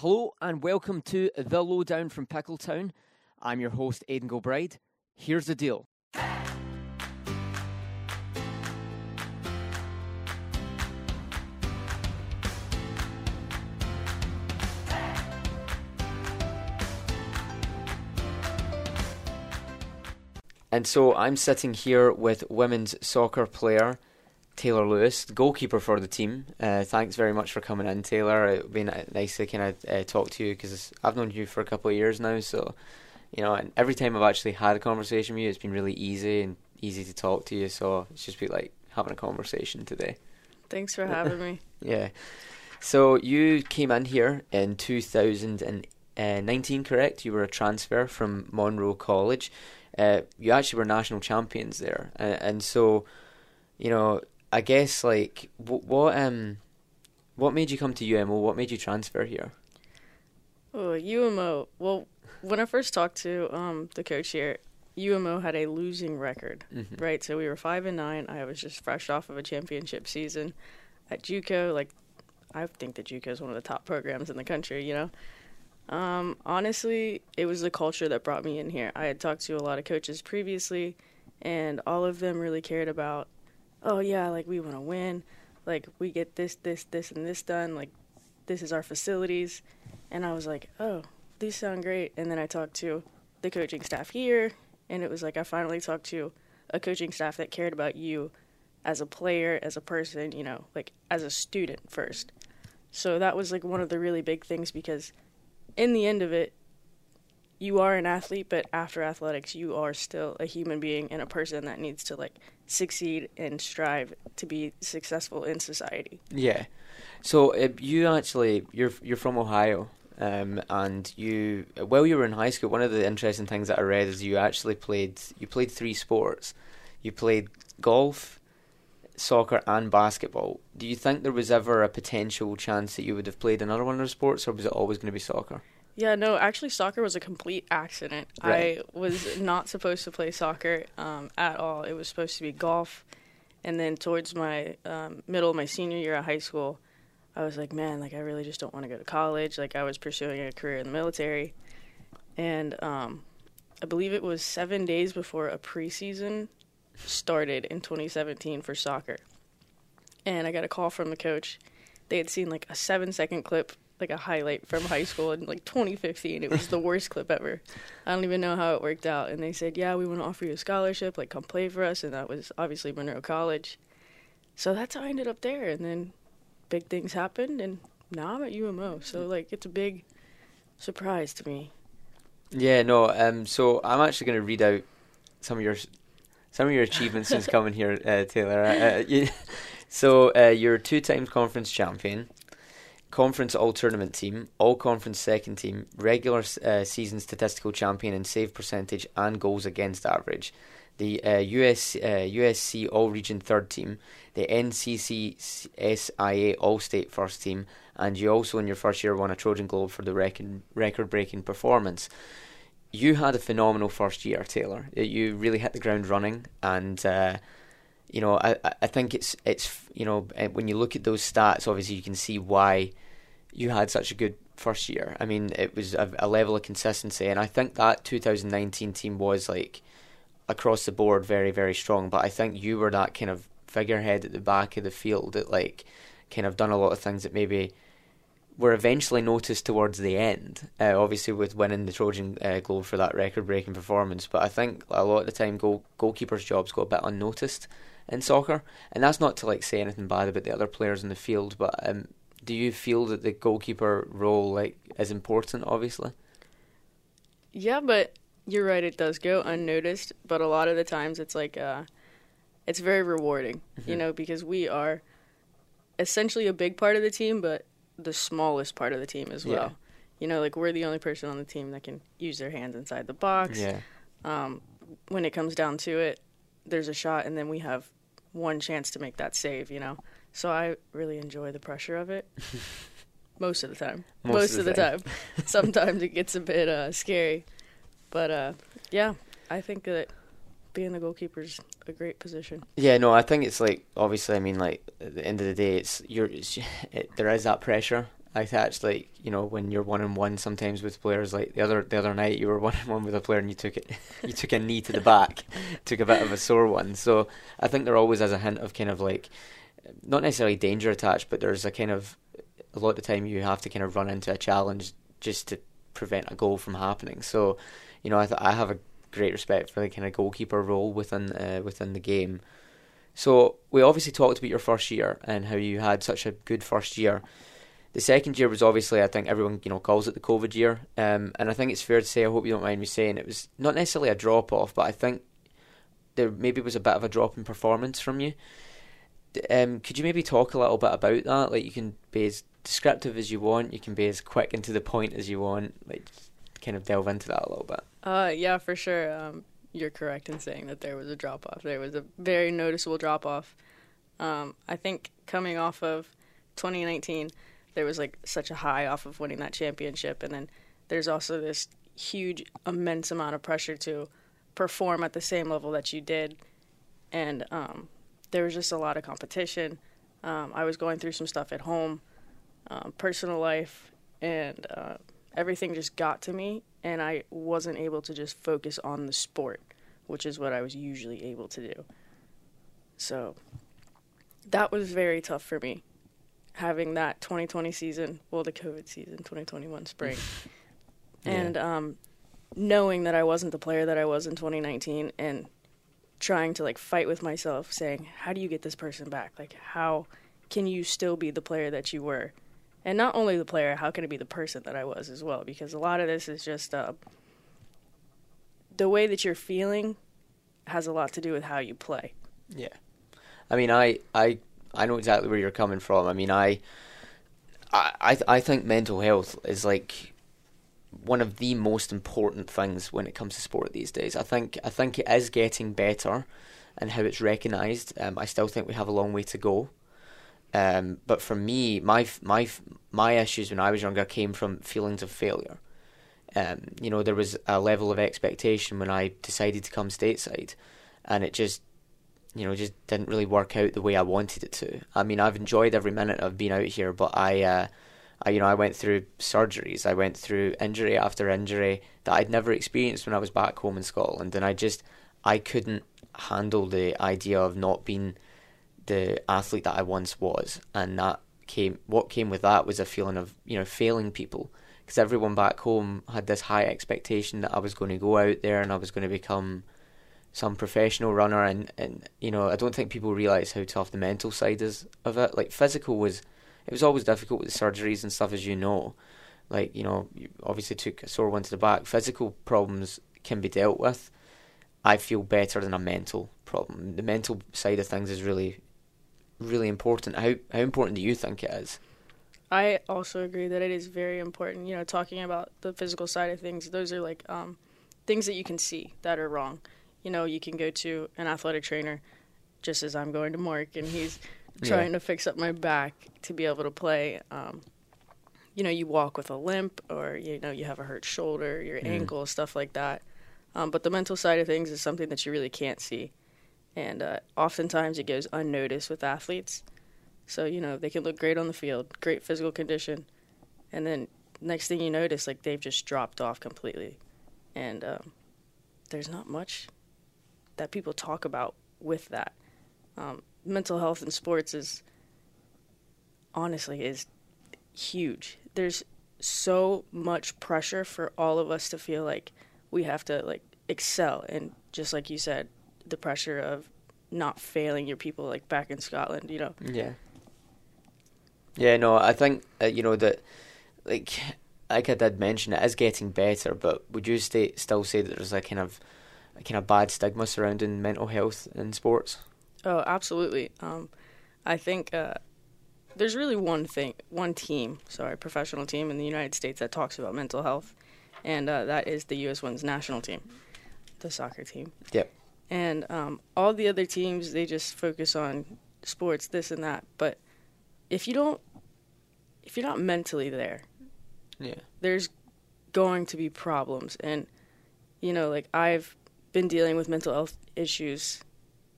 Hello and welcome to The Lowdown from Pickletown. I'm your host, Aidan Gilbride. Here's the deal. And so I'm sitting here with women's soccer player Taylor Lewis, goalkeeper for the team. Uh, thanks very much for coming in, Taylor. It's been nice to kind of uh, talk to you because I've known you for a couple of years now. So, you know, and every time I've actually had a conversation with you, it's been really easy and easy to talk to you. So it's just been like having a conversation today. Thanks for having me. yeah. So you came in here in 2019, correct? You were a transfer from Monroe College uh, you actually were national champions there, and, and so, you know, I guess like what, what um, what made you come to UMO? What made you transfer here? Oh, UMO. Well, when I first talked to um the coach here, UMO had a losing record, mm-hmm. right? So we were five and nine. I was just fresh off of a championship season at JUCO. Like, I think that JUCO is one of the top programs in the country. You know, um, honestly, it was the culture that brought me in here. I had talked to a lot of coaches previously, and all of them really cared about, oh, yeah, like we want to win. Like we get this, this, this, and this done. Like this is our facilities. And I was like, oh, these sound great. And then I talked to the coaching staff here, and it was like I finally talked to a coaching staff that cared about you as a player, as a person, you know, like as a student first. So that was like one of the really big things because in the end of it, you are an athlete, but after athletics, you are still a human being and a person that needs to like succeed and strive to be successful in society. Yeah. So uh, you actually you're you're from Ohio, um, and you while you were in high school, one of the interesting things that I read is you actually played you played three sports. You played golf, soccer, and basketball. Do you think there was ever a potential chance that you would have played another one of those sports, or was it always going to be soccer? Yeah, no, actually, soccer was a complete accident. Right. I was not supposed to play soccer um, at all. It was supposed to be golf. And then towards my um, middle, my senior year of high school, I was like, man, like I really just don't want to go to college. Like I was pursuing a career in the military, and um, I believe it was seven days before a preseason started in 2017 for soccer. And I got a call from the coach. They had seen like a seven second clip, like a highlight from high school in like 2015. It was the worst clip ever. I don't even know how it worked out. And they said, Yeah, we want to offer you a scholarship, like come play for us. And that was obviously Monroe College. So that's how I ended up there. And then big things happened. And now I'm at UMO. So like it's a big surprise to me. Yeah, no. Um. So I'm actually going to read out some of your some of your achievements since coming here, uh, Taylor. Uh, uh you, so uh, you're two times conference champion, conference all tournament team, all conference second team, regular uh, season statistical champion in save percentage and goals against average, the US USC all region third team, the NCCSIA all state first team, and you also in your first year won a Trojan Globe for the record record breaking performance you had a phenomenal first year, Taylor. You really hit the ground running, and uh, you know I I think it's it's you know eh, when you look at those stats, obviously you can see why you had such a good first year. I mean, it was a, a level of consistency, and I think that 2019 team was like across the board very very strong. But I think you were that kind of figurehead at the back of the field that like kind of done a lot of things that maybe were eventually noticed towards the end, uh, obviously with winning the Trojan uh, Globe for that record-breaking performance. But I think a lot of the time, goal goalkeepers' jobs go a bit unnoticed in soccer, and that's not to like say anything bad about the other players in the field. But um, do you feel that the goalkeeper role like is important? Obviously. Yeah, but you're right. It does go unnoticed, but a lot of the times it's like uh, it's very rewarding, mm-hmm. you know, because we are essentially a big part of the team, but the smallest part of the team as well. Yeah. You know, like we're the only person on the team that can use their hands inside the box. Yeah. Um, when it comes down to it, there's a shot, and then we have one chance to make that save. You know, so I really enjoy the pressure of it. Most of the time. Most, Most of the, the time. time. Sometimes it gets a bit uh, scary, but uh, yeah, I think that being the goalkeeper is a great position. Yeah, no, I think it's like obviously. I mean, like at the end of the day, it's you're. It's, it, there is that pressure, I attach like you know when you're one on one sometimes with players. Like the other the other night, you were one on one with a player and you took it, you took a knee to the back, took a bit of a sore one. So I think there always has a hint of kind of like not necessarily danger attached, but there's a kind of a lot of the time you have to kind of run into a challenge just to prevent a goal from happening. So you know I th- I have a great respect for the kind of goalkeeper role within uh, within the game. So we obviously talked about your first year and how you had such a good first year. The second year was obviously, I think everyone you know calls it the COVID year, um, and I think it's fair to say. I hope you don't mind me saying it was not necessarily a drop off, but I think there maybe was a bit of a drop in performance from you. Um, could you maybe talk a little bit about that? Like you can be as descriptive as you want, you can be as quick and to the point as you want. Like kind of delve into that a little bit. Uh, yeah, for sure. Um, you're correct in saying that there was a drop off. There was a very noticeable drop off. Um, I think coming off of 2019 there was like such a high off of winning that championship, and then there's also this huge, immense amount of pressure to perform at the same level that you did, and um, there was just a lot of competition. Um, I was going through some stuff at home, um, personal life, and uh, everything just got to me, and I wasn't able to just focus on the sport, which is what I was usually able to do. So that was very tough for me having that 2020 season, well, the COVID season, 2021 spring, yeah. and um, knowing that I wasn't the player that I was in 2019, and trying to like fight with myself, saying, "How do you get this person back? Like, how can you still be the player that you were?" And not only the player, how can it be the person that I was as well? Because a lot of this is just uh, the way that you're feeling has a lot to do with how you play. Yeah, I mean, I I I know exactly where you're coming from. I mean, I, I, I think mental health is like one of the most important things when it comes to sport these days. I think I think it is getting better, and how it's recognised. Um, I still think we have a long way to go. Um, but for me, my my my issues when I was younger came from feelings of failure. Um, you know, there was a level of expectation when I decided to come stateside, and it just you know, just didn't really work out the way I wanted it to. I mean, I've enjoyed every minute of being out here, but I, uh, I, you know, I went through surgeries, I went through injury after injury that I'd never experienced when I was back home in Scotland, and I just, I couldn't handle the idea of not being the athlete that I once was, and that came. What came with that was a feeling of you know failing people, because everyone back home had this high expectation that I was going to go out there and I was going to become some professional runner and, and you know I don't think people realise how tough the mental side is of it. Like physical was it was always difficult with the surgeries and stuff as you know. Like, you know, you obviously took a sore one to the back. Physical problems can be dealt with. I feel better than a mental problem. The mental side of things is really really important. How how important do you think it is? I also agree that it is very important. You know, talking about the physical side of things, those are like um, things that you can see that are wrong you know, you can go to an athletic trainer just as I'm going to Mark and he's trying yeah. to fix up my back to be able to play. Um, you know, you walk with a limp or, you know, you have a hurt shoulder, your mm. ankle, stuff like that. Um, but the mental side of things is something that you really can't see. And uh, oftentimes it goes unnoticed with athletes. So, you know, they can look great on the field, great physical condition. And then next thing you notice, like they've just dropped off completely. And um, there's not much that people talk about with that. Um, mental health in sports is honestly is huge. There's so much pressure for all of us to feel like we have to like excel and just like you said, the pressure of not failing your people like back in Scotland, you know. Yeah. Yeah, no, I think uh, you know that like like I did mention it is getting better, but would you stay, still say that there's a kind of kind of bad stigma surrounding mental health in sports? Oh, absolutely. Um, I think uh, there's really one thing, one team, sorry, professional team in the United States that talks about mental health, and uh, that is the U.S. Women's National Team, the soccer team. Yep. And um, all the other teams, they just focus on sports, this and that. But if you don't, if you're not mentally there, yeah, there's going to be problems. And you know, like I've been dealing with mental health issues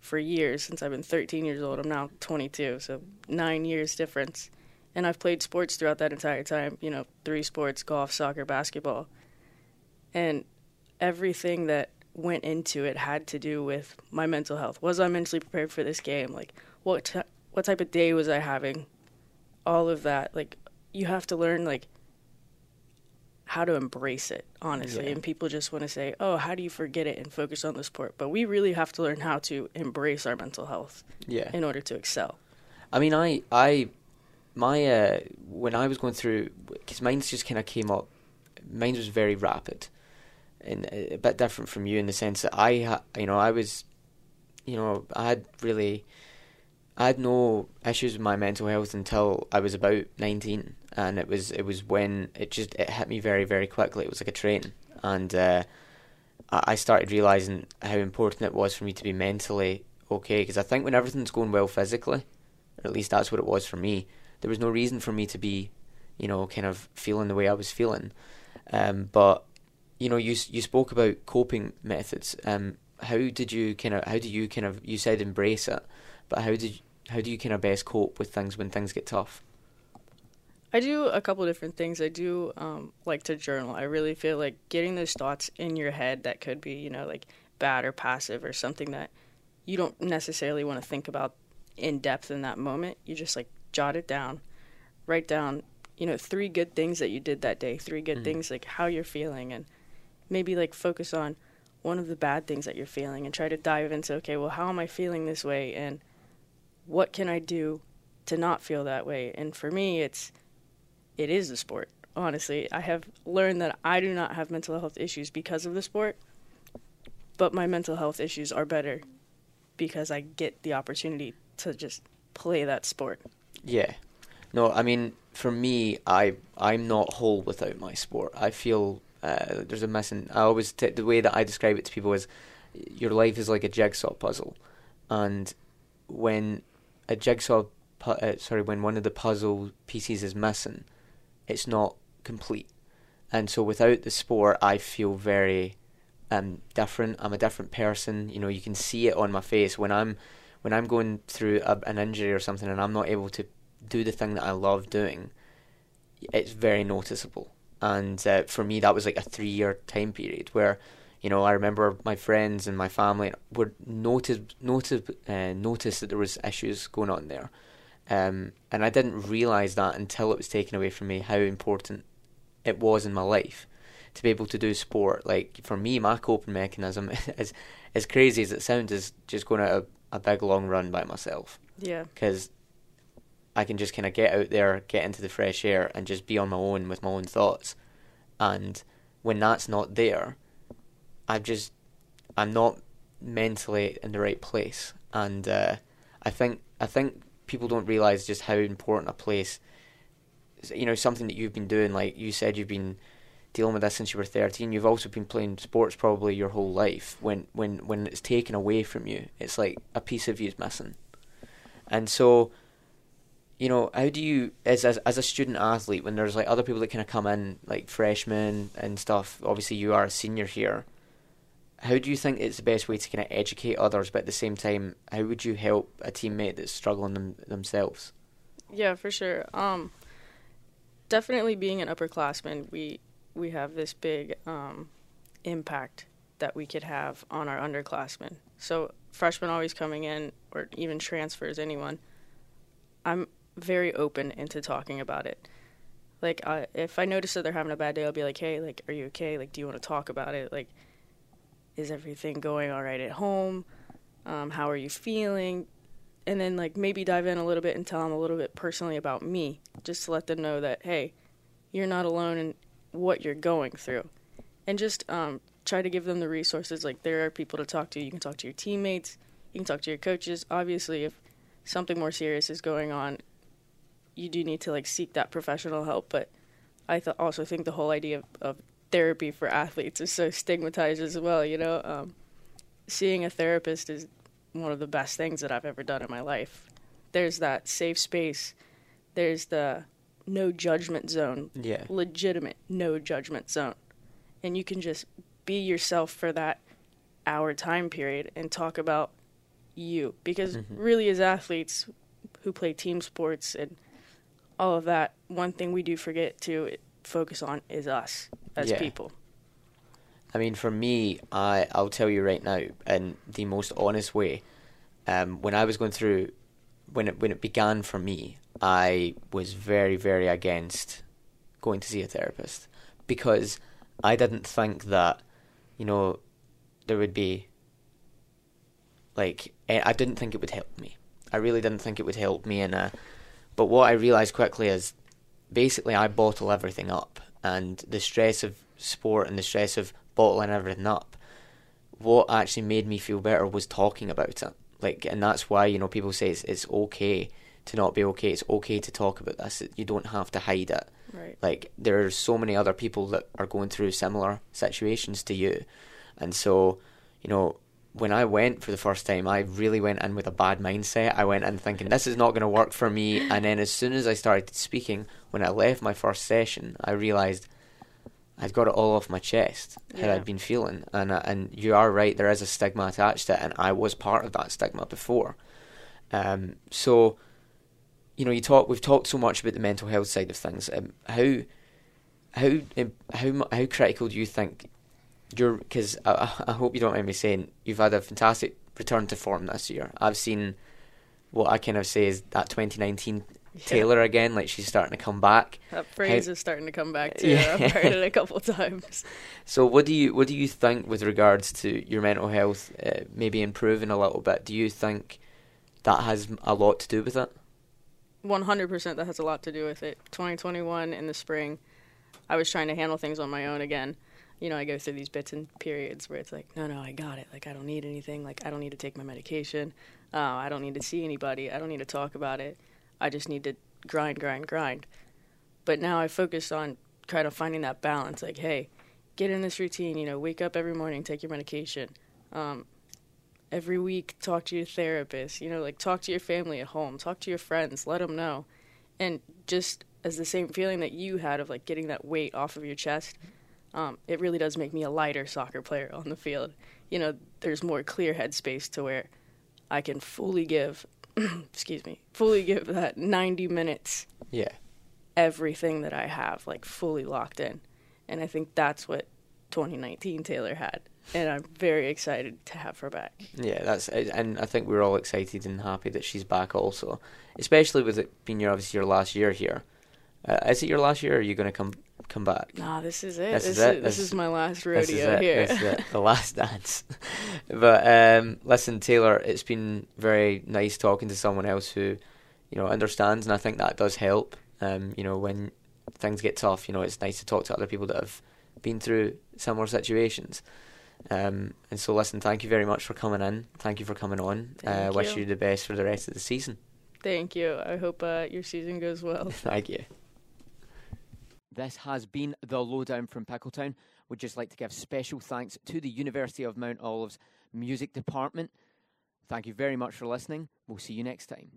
for years since I've been 13 years old. I'm now 22, so nine years difference. And I've played sports throughout that entire time, you know, three sports golf, soccer, basketball. And everything that went into it had to do with my mental health. Was I mentally prepared for this game? Like, what, t- what type of day was I having? All of that. Like, you have to learn, like, how to embrace it, honestly. Yeah. And people just want to say, oh, how do you forget it and focus on the sport? But we really have to learn how to embrace our mental health yeah. in order to excel. I mean, I, I, my, uh, when I was going through, because mine just kind of came up, mine was very rapid and a bit different from you in the sense that I, ha- you know, I was, you know, I had really, I had no issues with my mental health until I was about 19 and it was it was when it just it hit me very very quickly. It was like a train, and uh, I started realizing how important it was for me to be mentally okay. Because I think when everything's going well physically, or at least that's what it was for me, there was no reason for me to be, you know, kind of feeling the way I was feeling. Um, but you know, you you spoke about coping methods. Um, how did you kind of how do you kind of you said embrace it, but how did how do you kind of best cope with things when things get tough? I do a couple different things. I do um, like to journal. I really feel like getting those thoughts in your head that could be, you know, like bad or passive or something that you don't necessarily want to think about in depth in that moment. You just like jot it down, write down, you know, three good things that you did that day, three good mm-hmm. things like how you're feeling, and maybe like focus on one of the bad things that you're feeling and try to dive into, okay, well, how am I feeling this way and what can I do to not feel that way? And for me, it's it is the sport. Honestly, I have learned that I do not have mental health issues because of the sport, but my mental health issues are better because I get the opportunity to just play that sport. Yeah. No, I mean, for me, I I'm not whole without my sport. I feel uh, there's a missing. I always t- the way that I describe it to people is, your life is like a jigsaw puzzle, and when a jigsaw, pu- uh, sorry, when one of the puzzle pieces is missing, it's not complete. And so without the sport, I feel very um, different. I'm a different person. You know, you can see it on my face when I'm when I'm going through a, an injury or something, and I'm not able to do the thing that I love doing. It's very noticeable. And uh, for me, that was like a three-year time period where, you know, I remember my friends and my family would notice notice uh, notice that there was issues going on there um, and I didn't realise that until it was taken away from me how important it was in my life to be able to do sport. Like for me, my coping mechanism is as crazy as it sounds is just going out a, a big long run by myself. Yeah. Because I can just kind of get out there, get into the fresh air, and just be on my own with my own thoughts. And when that's not there, I've just I'm not mentally in the right place, and uh, I think I think people don't realize just how important a place, you know, something that you've been doing. Like you said, you've been dealing with this since you were 13. You've also been playing sports probably your whole life. When when when it's taken away from you, it's like a piece of you is missing. And so, you know, how do you as as, as a student athlete when there's like other people that kind of come in like freshmen and stuff? Obviously, you are a senior here how do you think it's the best way to kind of educate others, but at the same time, how would you help a teammate that's struggling them, themselves? Yeah, for sure. Um, definitely being an upperclassman, we we have this big um, impact that we could have on our underclassmen. So freshmen always coming in, or even transfers, anyone. I'm very open into talking about it. Like, I, if I notice that they're having a bad day, I'll be like, "Hey, like, are you okay? Like, do you want to talk about it? Like." Is everything going all right at home? Um, how are you feeling? And then like maybe dive in a little bit and tell them a little bit personally about me, just to let them know that hey, you're not alone in what you're going through, and just um, try to give them the resources. Like there are people to talk to. You can talk to your teammates. You can talk to your coaches. Obviously, if something more serious is going on, you do need to like seek that professional help. But I th- also think the whole idea of, of therapy for athletes is so stigmatized as well. You know, um, seeing a therapist is one of the best things that I've ever done in my life. There's that safe space. There's the no judgment zone. Yeah. Legitimate no judgment zone. And you can just be yourself for that hour time period and talk about you. Because mm-hmm. really, as athletes who play team sports and all of that, one thing we do forget to focus on is us as Yeah. people. I mean, for me, I I'll tell you right now, in the most honest way, um, when I was going through, when it when it began for me, I was very very against going to see a therapist because I didn't think that, you know, there would be. Like eh, I didn't think it would help me. I really didn't think it would help me, and uh, but what I realized quickly is, basically, I bottle everything up, and the stress of sport and the stress of bottling everything up. What actually made me feel better was talking about it. Like, and that's why you know people say it's it's okay to not be okay. It's okay to talk about this. You don't have to hide it. Right. Like there are so many other people that are going through similar situations to you, and so you know when I went for the first time, I really went in with a bad mindset. I went in thinking this is not going to work for me, and then as soon as I started speaking, when I left my first session, I realized I'd got it all off my chest how Yeah. I'd been feeling, and uh, and you are right. There is a stigma attached to it, and I was part of that stigma before. Um, so, you know, you talk. We've talked so much about the mental health side of things. Um, how, how, um, how, how critical do you think you're? Because I, I hope you don't mind me saying you've had a fantastic return to form this year. I've seen what I kind of say is that 2019 Taylor again. Like she's starting to come back. That phrase How- is starting to come back too. Yeah. I've heard it a couple times. So, what do you what do you think with regards to your mental health uh, maybe improving a little bit? Do you think that has a lot to do with it? 100% that has a lot to do with it. 2021 in the spring, I was trying to handle things on my own again. You know, I go through these bits and periods where it's like, no, no, I got it. Like, I don't need anything. Like, I don't need to take my medication. Uh, I don't need to see anybody. I don't need to talk about it. I just need to grind, grind, grind. But now I focus on kind of finding that balance. Like, hey, get in this routine. You know, wake up every morning, take your medication. Um, every week talk to your therapist you know like talk to your family at home talk to your friends let them know and just as the same feeling that you had of like getting that weight off of your chest um, it really does make me a lighter soccer player on the field you know there's more clear headspace to where i can fully give excuse me fully give that 90 minutes Yeah, everything that i have like fully locked in and i think that's what 2019 taylor had and i'm very excited to have her back yeah, that's and I think we're all excited and happy that she's back. Also, especially with it being your obviously your last year here. Uh, is it your last year? Or are you going to come come back? Nah, this is it. This This, is it. is, this This- is my last This rodeo it. here. This is it. The last dance. but um, listen, Taylor, it's been very nice talking to someone else who, you know, understands, and I think that does help. Um, you know, when things get tough, you know, it's nice to talk to other people that have been through similar situations. Um, and so, listen, thank you very much for coming in. Thank you for coming on. uh, Thank wish you. you the best for the rest of the season. Thank you. I hope uh, your season goes well. Thank you. This has been the lowdown from Pickletown. We'd just like to give special thanks to the University of Mount Olive's music department. Thank you very much for listening. We'll see you next time.